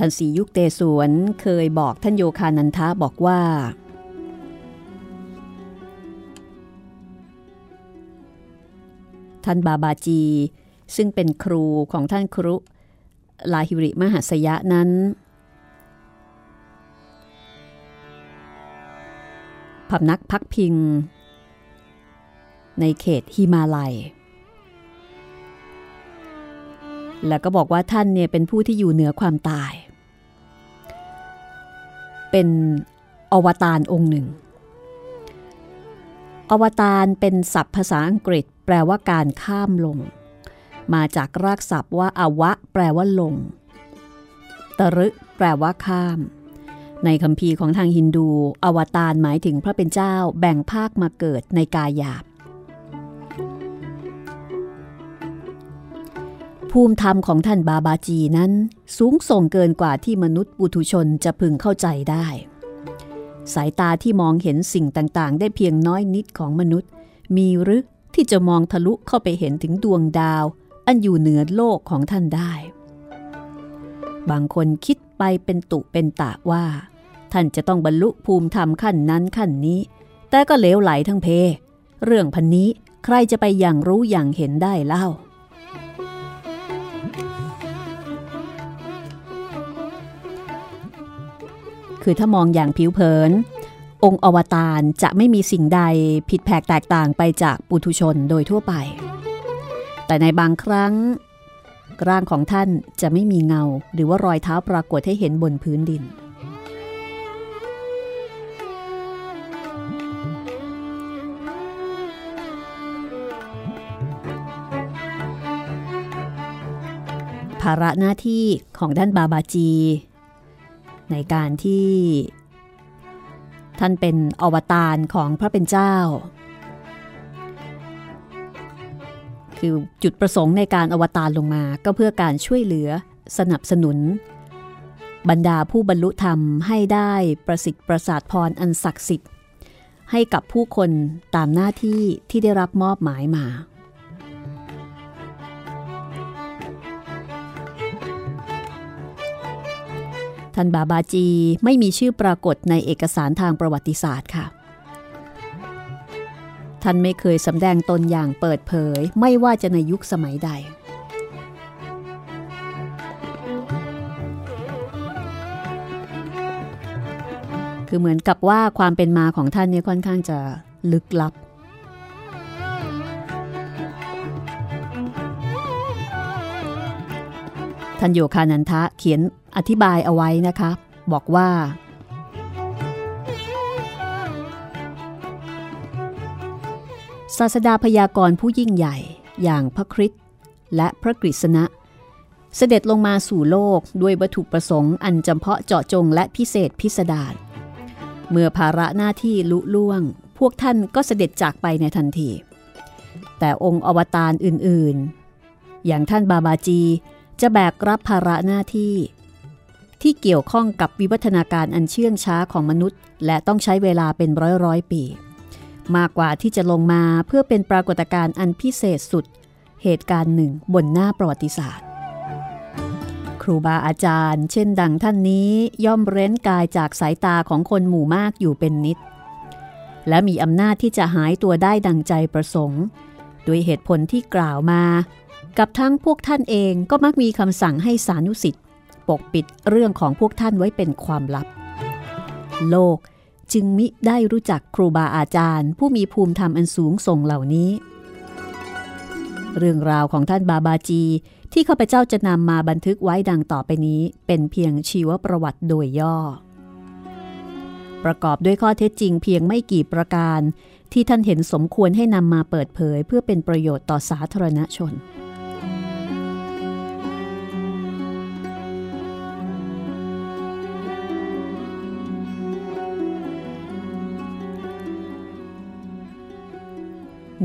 ท่านสียุคเตสวนเคยบอกท่านโยคานันทะบอกว่า ท่านบาบาจี ซึ่งเป็นครูของท่านครุลาหิริมหัสยะนั้น พำนักพักพิง ในเขตฮิมาลัย แล้วก็บอกว่าท่านเนี่ยเป็นผู้ที่อยู่เหนือความตาย เป็นอวตารองค์หนึ่ง อวตารเป็นศัพท์ภาษาอังกฤษ แปลว่าการข้ามลง มาจากรากศัพท์ว่าอวะ แปลว่าลง ตรึแปลว่าข้าม ในคัมภีร์ของทางฮินดู อวตารหมายถึงพระเป็นเจ้าแบ่งภาคมาเกิดในกายหยาบ ภูมิธรรมของท่านบาบาจีนั้นสูงส่งเกินกว่าที่มนุษย์ปุถุชนจะพึงเข้าใจได้ สายตาที่มองเห็นสิ่งต่างๆ ได้เพียงน้อยนิดของมนุษย์ มีหรือที่จะมองทะลุเข้าไปเห็นถึงดวงดาว อันอยู่เหนือโลกของท่านได้ บางคนคิดไปเป็นตุเป็นตะว่า ท่านจะต้องบรรลุภูมิธรรมขั้นนั้นขั้นนี้ แต่ก็เลวไหลทั้งเพ เรื่องพันนี้ใครจะไปอย่างรู้อย่างเห็นได้เล่า คือถ้ามองอย่างผิวเผิน องค์อวตารจะไม่มีสิ่งใดผิดแผกแตกต่างไปจากปุถุชนโดยทั่วไป แต่ในบางครั้ง ร่างของท่านจะไม่มีเงา หรือว่ารอยเท้าปรากฏให้เห็นบนพื้นดิน ภาระหน้าที่ของท่านบาบาจี ในการที่ ท่านเป็นอวตารของพระเป็นเจ้า คือจุดประสงค์ในการอวตารลงมาก็เพื่อการช่วยเหลือสนับสนุน บรรดาผู้บรรลุธรรมให้ได้ประสิทธิ์ประสาทพรอันศักดิ์สิทธิ์ให้กับผู้คนตามหน้าที่ที่ได้รับมอบหมายมา ท่านบาบาจีไม่มีชื่อปรากฏในเอกสารทางประวัติศาสตร์ค่ะ ท่านไม่เคยสำแดงตนอย่างเปิดเผยไม่ว่าจะในยุคสมัยใด คือเหมือนกับว่าความเป็นมาของท่านเนี่ยค่อนข้างจะลึกลับท่านโยคานันทะเขียน อธิบายเอาไว้นะคะ บอกว่า ศาสดาพยากรณ์ผู้ยิ่งใหญ่อย่างพระคริสต์และพระกฤษณะ เสด็จลงมาสู่โลกด้วยวัตถุประสงค์อันจำเพาะเจาะจงและพิเศษพิสดารเมื่อภาระหน้าที่ลุล่วง พวกท่านก็เสด็จจากไปในทันที แต่องค์อวตารอื่นๆ อย่างท่านบาบาจีจะแบกรับภาระหน้าที่ ที่เกี่ยวข้องกับวิวัฒนาการอันเชื่องช้าของมนุษย์ และต้องใช้เวลาเป็นร้อยร้อยปี มากกว่าที่จะลงมาเพื่อเป็นปรากฏการณ์อันพิเศษสุด เหตุการณ์หนึ่งบนหน้าประวัติศาสตร์ ครูบาอาจารย์ เช่นดังท่านนี้ย่อมเร้นกายจากสายตาของคนหมู่มากอยู่เป็นนิด และมีอำนาจที่จะหายตัวได้ดังใจประสงค์ ด้วยเหตุผลที่กล่าวมา กับทั้งพวกท่านเองก็มักมีคำสั่งให้สานุสิทธิ ปกปิดเรื่องของพวกท่านไว้เป็นความลับ โลกจึงมิได้รู้จักครูบาอาจารย์ ผู้มีภูมิธรรมอันสูงส่งเหล่านี้ เรื่องราวของท่านบาบาจีที่ข้าพเจ้าจะนำมาบันทึกไว้ดังต่อไปนี้เป็นเพียงชีวประวัติโดยย่อ ประกอบด้วยข้อเท็จจริงเพียงไม่กี่ประการ ที่ท่านเห็นสมควรให้นำมาเปิดเผย เพื่อเป็นประโยชน์ต่อสาธารณชน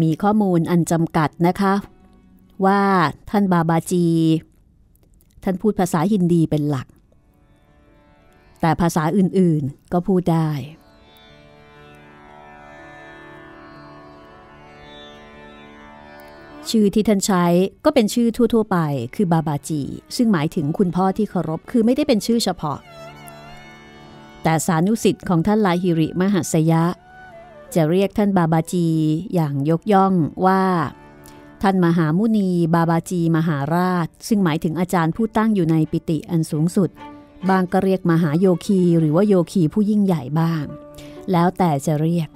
มีข้อมูลอันจำกัดนะคะ ว่าท่านบาบาจี ท่านพูดภาษาฮินดีเป็นหลัก แต่ภาษาอื่นๆก็พูดได้ ชื่อที่ท่านใช้ก็เป็นชื่อทั่ว ๆ ไป คือบาบาจี ซึ่งหมายถึงคุณพ่อที่เคารพคือไม่ได้เป็นชื่อเฉพาะ แต่สานุสิทธิ์ของท่านลาฮิริมหัสยะ จะเรียกท่านบาบาจีอย่างยกย่องว่า ท่านมหามุนีบาบาจีมหาราช ซึ่งหมายถึงอาจารย์ผู้ตั้งอยู่ในปิติอันสูงสุด บางก็เรียกมหาโยคีหรือว่าโยคีผู้ยิ่งใหญ่บ้าง แล้วแต่จะเรียก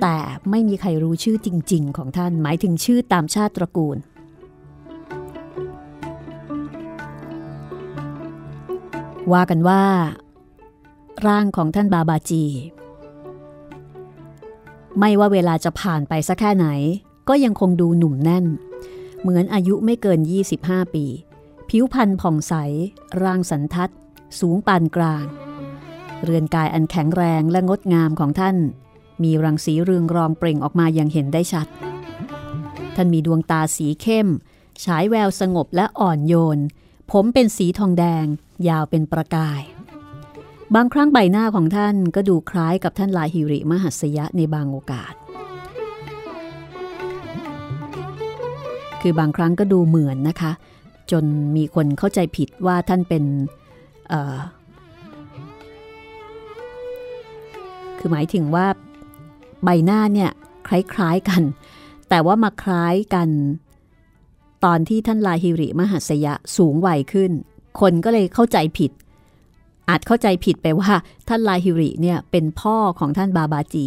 แต่ไม่มีใครรู้ชื่อจริง ๆ ของท่านหมายถึงชื่อตามชาติตระกูลว่ากันว่า ร่างของท่านบาบาจี ไม่ว่าเวลาจะผ่านไปสักแค่ไหน ก็ยังคงดูหนุ่มแน่น เหมือนอายุไม่เกิน 25 ปี ผิวพรรณผ่องใส ร่างสันทัด สูงปานกลาง เรือนกายอันแข็งแรงและงดงามของท่าน มีรังสีเรืองรองเปล่งออกมาอย่างเห็นได้ชัด ท่านมีดวงตาสีเข้ม ฉายแววสงบและอ่อนโยน ผมเป็นสีทองแดง ยาวเป็นประกาย บางครั้งใบหน้าของท่านก็ดูคล้ายกับท่านลาฮิริมหัสยะในบางโอกาส คือบางครั้งก็ดูเหมือนนะคะ จนมีคนเข้าใจผิดว่าท่านเป็นคือหมายถึงว่าใบหน้าเนี่ยคล้ายๆกัน แต่ว่ามาคล้ายกัน ตอนที่ท่านลาฮิริมหัสยะสูงวัยขึ้น คนก็เลยเข้าใจผิด อาจเข้าใจผิดไปว่าท่านลาฮิริเนี่ยเป็นพ่อของท่านบาบาจี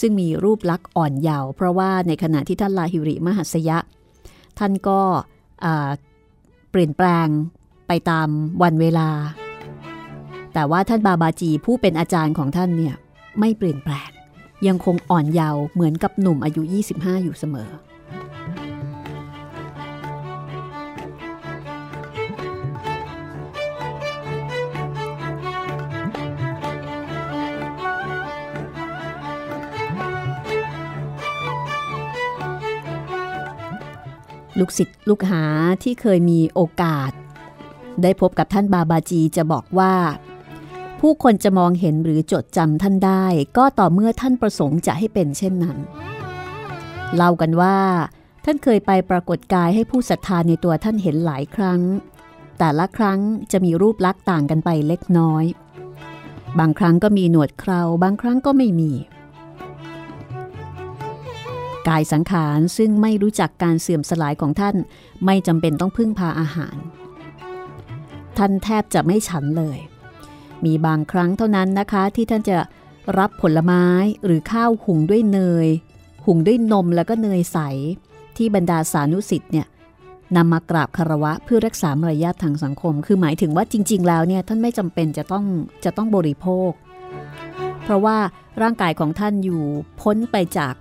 ซึ่งมีรูปลักษณ์อ่อนเยาว์เพราะว่าในขณะที่ท่านลาฮิริมหัสยะ ท่านก็เปลี่ยนแปลงไปตามวันเวลา แต่ว่าท่านบาบาจีผู้เป็นอาจารย์ของท่านเนี่ยไม่เปลี่ยนแปลง ยังคงอ่อนเยาว์เหมือนกับหนุ่มอายุ 25 อยู่เสมอ ลูกศิษย์ลูกหาที่เคยมีโอกาส ได้พบกับท่านบาบาจีจะบอกว่า ผู้คนจะมองเห็นหรือจดจำท่านได้ ก็ต่อเมื่อท่านประสงค์จะให้เป็นเช่นนั้น เล่ากันว่า ท่านเคยไปปรากฏกายให้ผู้ศรัทธาในตัวท่านเห็นหลายครั้ง แต่ละครั้งจะมีรูปลักษณ์ต่างกันไปเล็กน้อย บางครั้งก็มีหนวดเคราบางครั้งก็ไม่มี กายสังขารซึ่งไม่รู้จักการเสื่อมสลายของท่าน ไม่จำเป็นต้องพึ่งพาอาหาร ท่านแทบจะไม่ฉันเลย มีบางครั้งเท่านั้นนะคะที่ท่านจะรับผลไม้หรือข้าวหุงด้วยเนย หุงด้วยนมแล้วก็เนยใส ที่บรรดาสานุสิทธิ์เนี่ยนำมากราบคารวะเพื่อรักษามารยาททางสังคม คือหมายถึงว่าจริง ๆ แล้วเนี่ยท่านไม่จำเป็นจะต้องจะต้องบริโภค เพราะว่าร่างกายของท่านอยู่พ้นไปจาก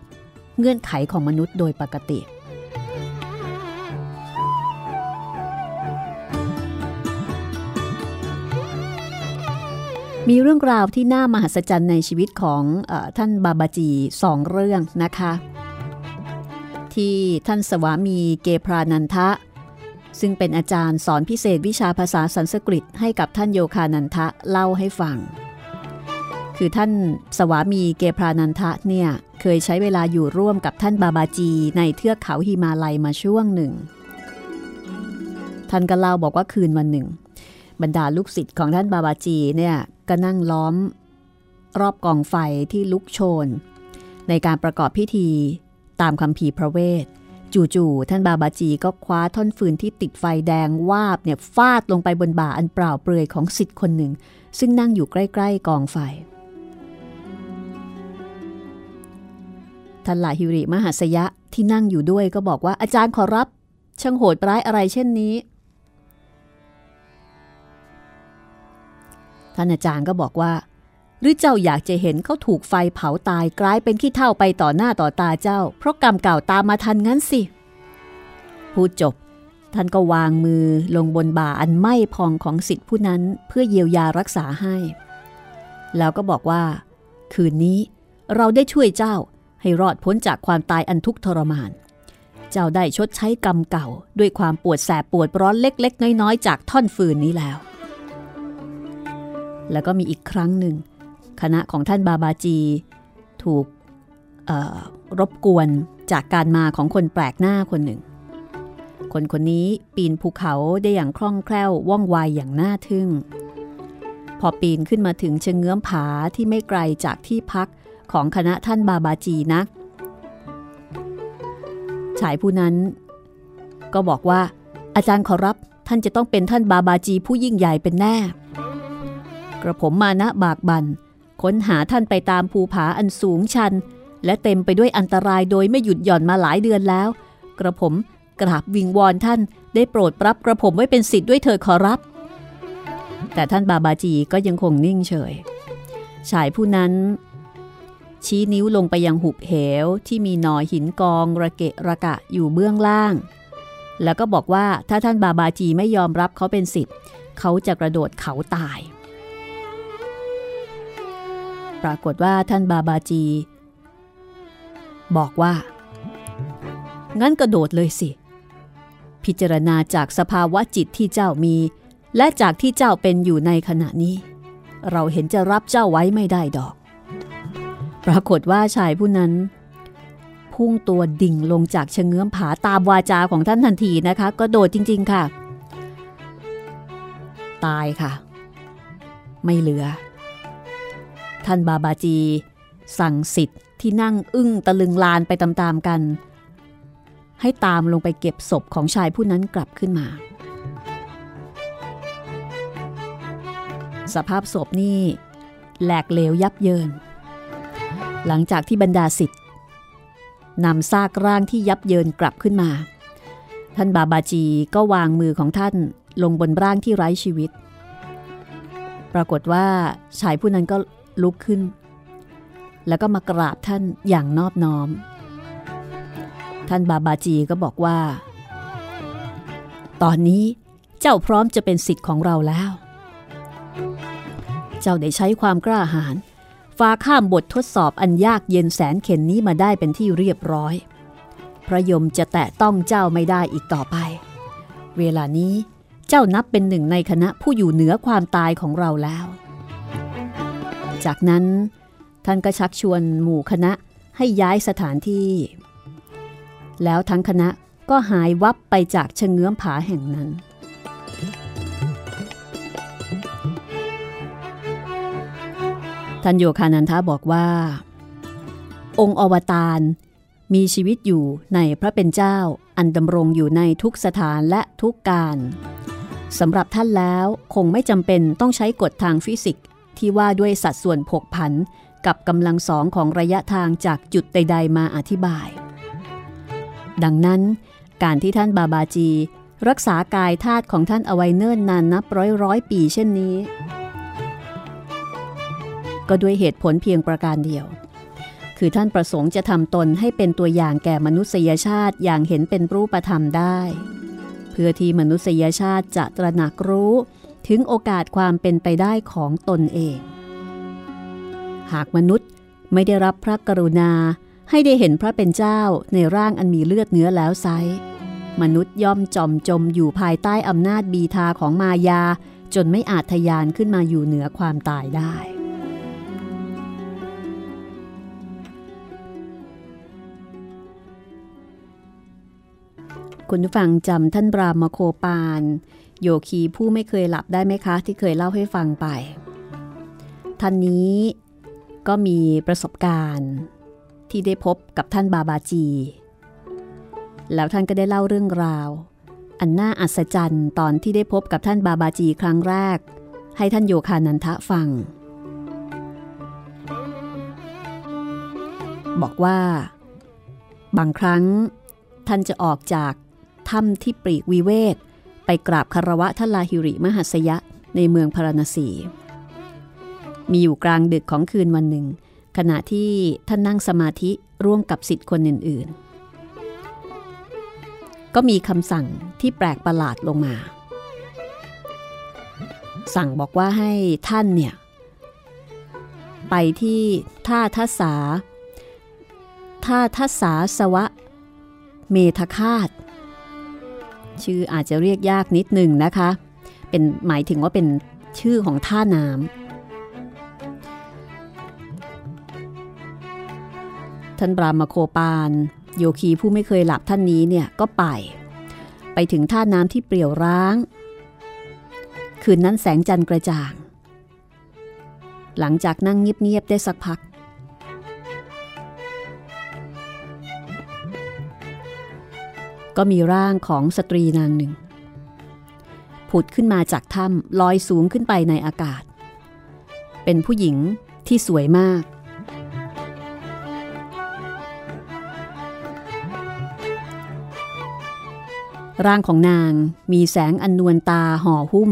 เงื่อนไขของมนุษย์โดยปกติ มีเรื่องราวที่น่ามหัศจรรย์ในชีวิตของอท่านบาบาจีสองเรื่องนะคะ ที่ท่านสวามีเกพรานันทะ ซึ่งเป็นอาจารย์สอนพิเศษวิชาภาษาสันสกฤตให้กับท่านโยคานันทะเล่าให้ฟังคือท่านสวามีเกพรานันทะเนี่ย เคยใช้เวลาอยู่ร่วมกับท่านบาบาจีในเทือกเขาหิมาลัยมาช่วงหนึ่ง ท่านก็เล่าบอกว่าคืนวันหนึ่ง บรรดาลูกศิษย์ของท่านบาบาจีเนี่ยก็นั่งล้อม รอบกองไฟที่ลุกโชน ในการประกอบพิธีตามคำภีพระเวทจู่ๆท่านบาบาจีก็คว้าท่อนฟืนที่ติดไฟแดงวาบเนี่ยฟาดลงไปบนบ่าอันเปล่าเปลือยของศิษย์คนหนึ่ง ซึ่งนั่งอยู่ใกล้ ๆ กองไฟ ท่านหลาฮิริมหัสยะที่นั่งอยู่ด้วยก็บอกว่าอาจารย์ขอรับ ช่างโหดร้ายอะไรเช่นนี้ ท่านอาจารย์ก็บอกว่า หรือเจ้าอยากจะเห็นเขาถูกไฟเผาตายกลายเป็นขี้เท่าไปต่อหน้าต่อตาเจ้า เพราะกรรมเก่าตามมาทันงั้นสิ พูดจบ ท่านก็วางมือลงบนบ่าอันไหม้พองของสิทธิผู้นั้นเพื่อเยียวยารักษาให้ แล้วก็บอกว่า คืนนี้เราได้ช่วยเจ้า ให้รอดพ้นจากความตายอันทุกข์ทรมาน เจ้าได้ชดใช้กรรมเก่า ด้วยความปวดแสบปวดร้อนเล็ก ๆ น้อย ๆ จากท่อนฟืนนี้แล้ว แล้วก็มีอีกครั้งหนึ่ง คณะของท่านบาบาจี ถูกรบกวนจากการมาของคนแปลกหน้าคนหนึ่ง คนคนนี้ปีนภูเขาได้อย่างคล่องแคล่วว่องไวอย่างน่าทึ่ง พอปีนขึ้นมาถึงเชิงเงื้อมผาที่ไม่ไกลจากที่พัก ของคณะท่านบาบาจีนะชายผู้นั้น ก็บอกว่า อาจารย์ขอรับท่านจะต้องเป็นท่านบาบาจีผู้ยิ่งใหญ่เป็นแน่ กระผมมานะบากบันค้นหาท่านไปตามภูผาอันสูงชัน และเต็มไปด้วยอันตรายโดยไม่หยุดหย่อนมาหลายเดือนแล้ว กระผมกราบวิงวอนท่านได้โปรดรับกระผมไว้เป็นสิทธิ์ด้วยเถิดขอรับ แต่ท่านบาบาจีก็ยังคงนิ่งเฉย ชายผู้นั้น ชี้นิ้วลงไปยังหุบเหวที่มีหนอหินกองระเกะระกะอยู่เบื้องล่าง แล้วก็บอกว่าถ้าท่านบาบาจีไม่ยอมรับเขาเป็นสิทธิ์เขาจะกระโดดเขาตาย ปรากฏว่าท่านบาบาจี บอกว่า งั้นกระโดดเลยสิ พิจารณาจากสภาวะจิตที่เจ้ามี และจากที่เจ้าเป็นอยู่ในขณะนี้ เราเห็นจะรับเจ้าไว้ไม่ได้ดอก ปรากฏว่าชายผู้นั้น พุ่งตัวดิ่งลงจากเชงเงื้อมผาตามวาจาของท่านทันทีนะคะ ก็โดดจริง ๆ ค่ะ ตายค่ะ ไม่เหลือ ท่านบาบาจี สั่งสิทธิ์ที่นั่งอึ้งตะลึงลานไปตามๆกัน ให้ตามลงไปเก็บศพของชายผู้นั้นกลับขึ้นมา สภาพศพนี่แหลกเหลวยับเยิน หลังจากที่บรรดาสิทธิ์นำซากร่างที่ยับเยินกลับขึ้นมา ท่านบาบาจีก็วางมือของท่านลงบนร่างที่ไร้ชีวิต ปรากฏว่าชายผู้นั้นก็ลุกขึ้น แล้วก็มากราบท่านอย่างนอบน้อม ท่านบาบาจีก็บอกว่า ตอนนี้เจ้าพร้อมจะเป็นสิทธิ์ของเราแล้ว เจ้าได้ใช้ความกล้าหาญ ฝ่าข้ามบททดสอบอันยากเย็นแสนเข็นนี้มาได้เป็นที่เรียบร้อย พระยมจะแตะต้องเจ้าไม่ได้อีกต่อไป เวลานี้เจ้านับเป็นหนึ่งในคณะผู้อยู่เหนือความตายของเราแล้ว จากนั้นท่านก็ชักชวนหมู่คณะให้ย้ายสถานที่ แล้วทั้งคณะก็หายวับไปจากเชงเงื้อมผาแห่งนั้น ท่านโยคานันทะบอกว่า องค์อวตารมีชีวิตอยู่ในพระเป็นเจ้าอันดำรงอยู่ในทุกสถานและทุกการสำหรับท่านแล้วคงไม่จำเป็นต้องใช้กฎทางฟิสิกส์ที่ว่าด้วยสัดส่วนผกผันกับกำลังสองของระยะทางจากจุดใด ๆ มาอธิบาย ดังนั้นการที่ท่านบาบาจี รักษากายธาตุของท่านเอาไว้เนิ่นนานนับร้อยร้อยปีเช่นนี้ ก็ด้วยเหตุผลเพียงประการเดียว คือท่านประสงค์จะทำตนให้เป็นตัวอย่างแก่มนุษยชาติอย่างเห็นเป็นรูปธรรมได้ เพื่อที่มนุษยชาติจะตระหนักรู้ถึงโอกาสความเป็นไปได้ของตนเอง หากมนุษย์ไม่ได้รับพระกรุณาให้ได้เห็นพระเป็นเจ้าในร่างอันมีเลือดเนื้อแล้วไซมนุษย์ย่อมจอมจมอยู่ภายใต้อำนาจบีทาของมายา จนไม่อาจทยานขึ้นมาอยู่เหนือความตายได้ คุณผู้ฟังจำท่านบรามโคปาน โยคีผู้ไม่เคยหลับได้ไหมคะ ที่เคยเล่าให้ฟังไป ท่านนี้ก็มีประสบการณ์ที่ได้พบกับท่านบาบาจี แล้วท่านก็ได้เล่าเรื่องราว อันน่าอัศจรรย์ตอนที่ได้พบกับท่านบาบาจีครั้งแรก ให้ท่านโยคานันทะฟัง บอกว่า บางครั้งท่านจะออกจาก ถ้ำที่ปรีกวิเวก ไปกราบคารวะท่านลาหิริมหัสยะในเมืองพาราณสี มีอยู่กลางดึกของคืนวันหนึ่ง ขณะที่ท่านนั่งสมาธิร่วมกับสิทธิ์คนอื่น ๆ ก็มีคำสั่งที่แปลกประหลาดลงมา สั่งบอกว่าให้ท่านเนี่ย ไปที่ท่าทัศาท่าทัศาสวะ เมธคาต ชื่ออาจจะเรียกยากนิดหนึ่งนะคะ เป็นหมายถึงว่าเป็นชื่อของท่าน้ำท่านบรามโคปานโยคีผู้ไม่เคยหลับท่านนี้เนี่ยก็ไป ไปถึงท่าน้ำที่เปลี่ยวร้าง คืนนั้นแสงจันทร์กระจ่าง หลังจากนั่งเงียบๆได้สักพัก ก็มีร่างของสตรีนางหนึ่ง ผุดขึ้นมาจากถ้ำลอยสูงขึ้นไปในอากาศ เป็นผู้หญิงที่สวยมาก ร่างของนางมีแสงอันนวลตาห่อหุ้ม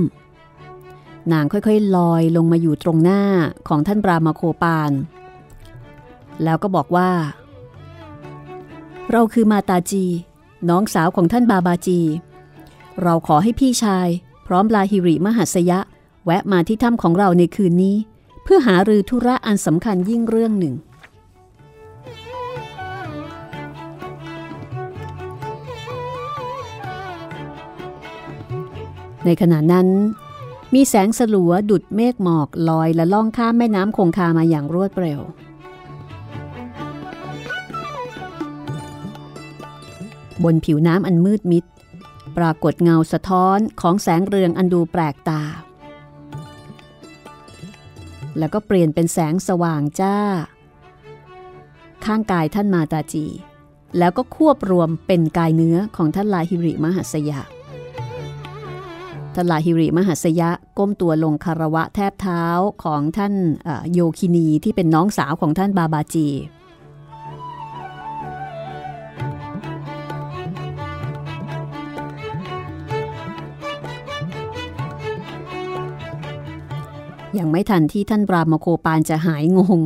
นางค่อยๆ ลอยลงมาอยู่ตรงหน้าของท่านบรามาโคปาน แล้วก็บอกว่า เราคือมาตาจี น้องสาวของท่านบาบาจี เราขอให้พี่ชาย พร้อมลาฮิริมหัสยะ แวะมาที่ถ้ำของเราในคืนนี้ เพื่อหารือธุระอันสำคัญยิ่งเรื่องหนึ่ง ในขณะนั้น มีแสงสลัวดุดเมฆหมอกลอยและล่องข้ามแม่น้ำคงคามาอย่างรวดเร็ว บนผิวน้ำอันมืดมิด ปรากฏเงาสะท้อนของแสงเรืองอันดูแปลกตา แล้วก็เปลี่ยนเป็นแสงสว่างจ้า ข้างกายท่านมาตาจี แล้วก็ควบรวมเป็นกายเนื้อของท่านลาฮิริมหัสยะท่านลาฮิริมหัสยะก้มตัวลงคารวะแทบเท้าของท่านโยคินีที่เป็นน้องสาวของท่านบาบาจี ยังไม่ทันที่ท่านบรามโคปานจะหายงง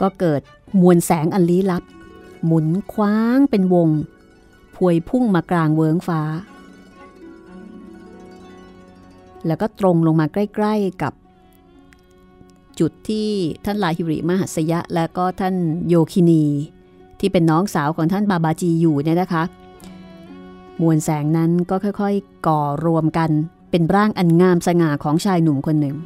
ก็เกิดมวลแสงอันลี้ลับ หมุนคว้างเป็นวง พวยพุ่งมากลางเวิงฟ้า แล้วก็ตรงลงมาใกล้ๆกับ จุดที่ท่านลาฮิริมหัสยะ และก็ท่านโยคินี ที่เป็นน้องสาวของท่านบาบาจีอยู่เนี่ยนะคะ มวลแสงนั้นก็ค่อยๆ ก่อรวมกัน เป็นร่างอันงามสง่าของชายหนุ่มคนหนึ่ง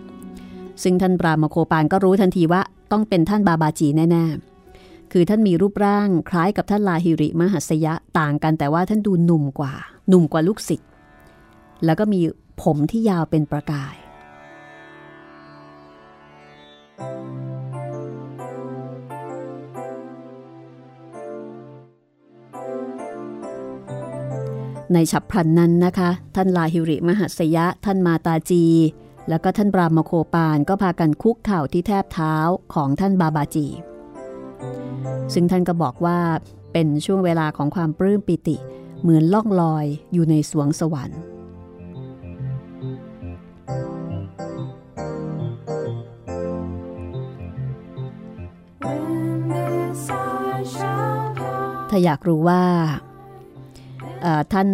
ซึ่งท่านปรามโคปานก็รู้ทันทีว่าต้องเป็นท่านบาบาจีแน่ๆ คือท่านมีรูปร่างคล้ายกับท่านลาฮิริมหัสยะต่างกันแต่ว่าท่านดูหนุ่มกว่า หนุ่มกว่าลูกศิษย์แล้วก็มีผมที่ยาวเป็นประกาย ในฉับพลันนั้นนะคะ ท่านลาหิริมหัสยะ ท่านมาตาจี แล้วก็ท่านบรามโคปานก็พากันคุกเข่าที่แทบเท้าของท่านบาบาจี ซึ่งท่านก็บอกว่าเป็นช่วงเวลาของความปลื้มปิติ เหมือนล่องลอยอยู่ในสวงสวรรค์ถ้าอยากรู้ว่า ท่าน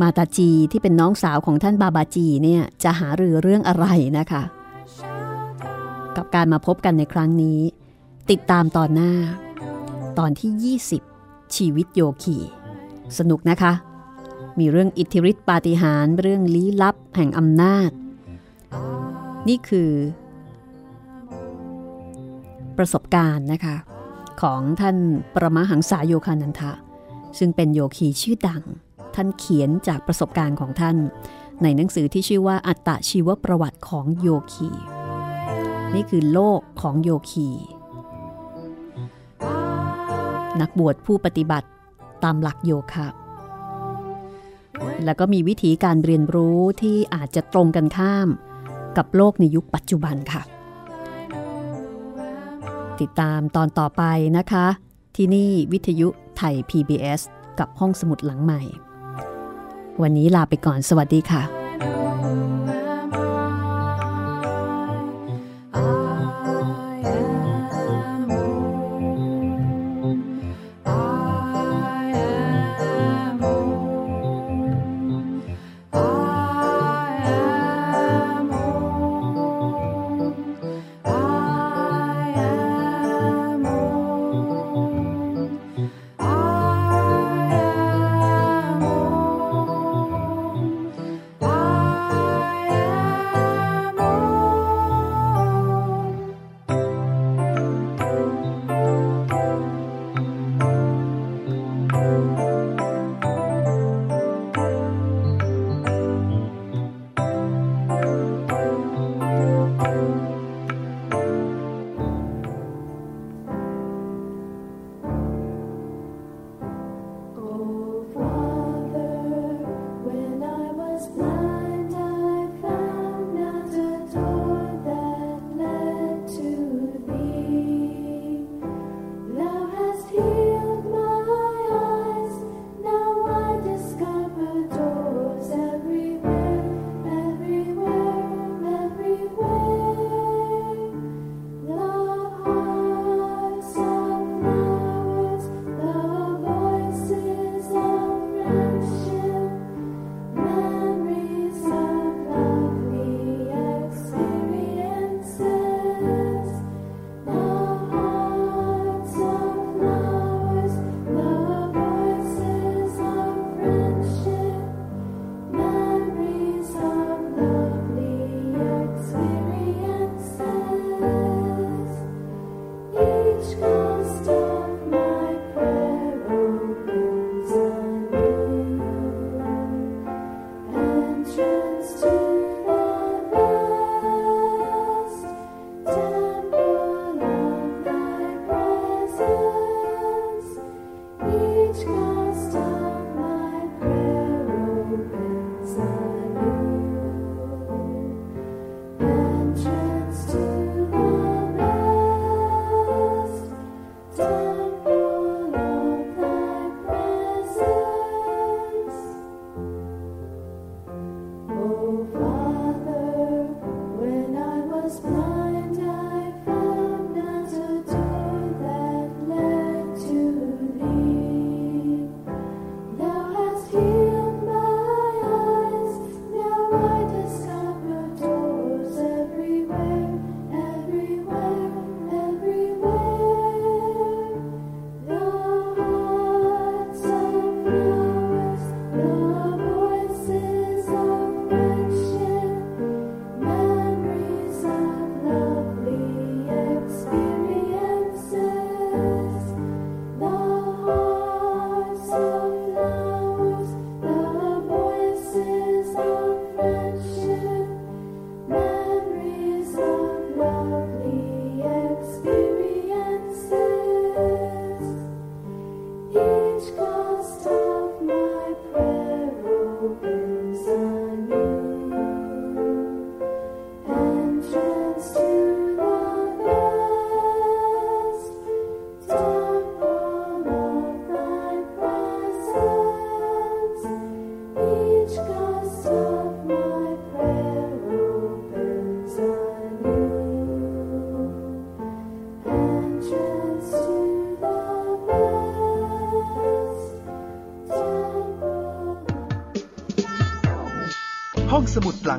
มาตาจีที่เป็นน้องสาวของท่านบาบาจีเนี่ยจะหารือเรื่องอะไรนะคะ กับการมาพบกันในครั้งนี้ ติดตามตอนหน้า ตอนที่ 20 ชีวิตโยคี สนุกนะคะ มีเรื่องอิทธิฤทธิปาฏิหาริย์เรื่องลี้ลับแห่งอำนาจ นี่คือ ประสบการณ์นะคะ ของท่านประมหังสาโยคานันทะ ซึ่งเป็นโยคีชื่อดัง ท่านเขียนจากประสบการณ์ของท่าน ในหนังสือที่ชื่อว่าอัตตชีวประวัติของโยคี นี่คือโลกของโยคี นักบวชผู้ปฏิบัติตามหลักโยคะแล้วก็มีวิธีการเรียนรู้ที่อาจจะตรงกันข้ามกับโลกในยุคปัจจุบันค่ะ ติดตามตอนต่อไปนะคะ ที่นี่วิทยุ ไทย PBS กับห้องสมุดหลังใหม่ วันนี้ลาไปก่อนสวัสดีค่ะ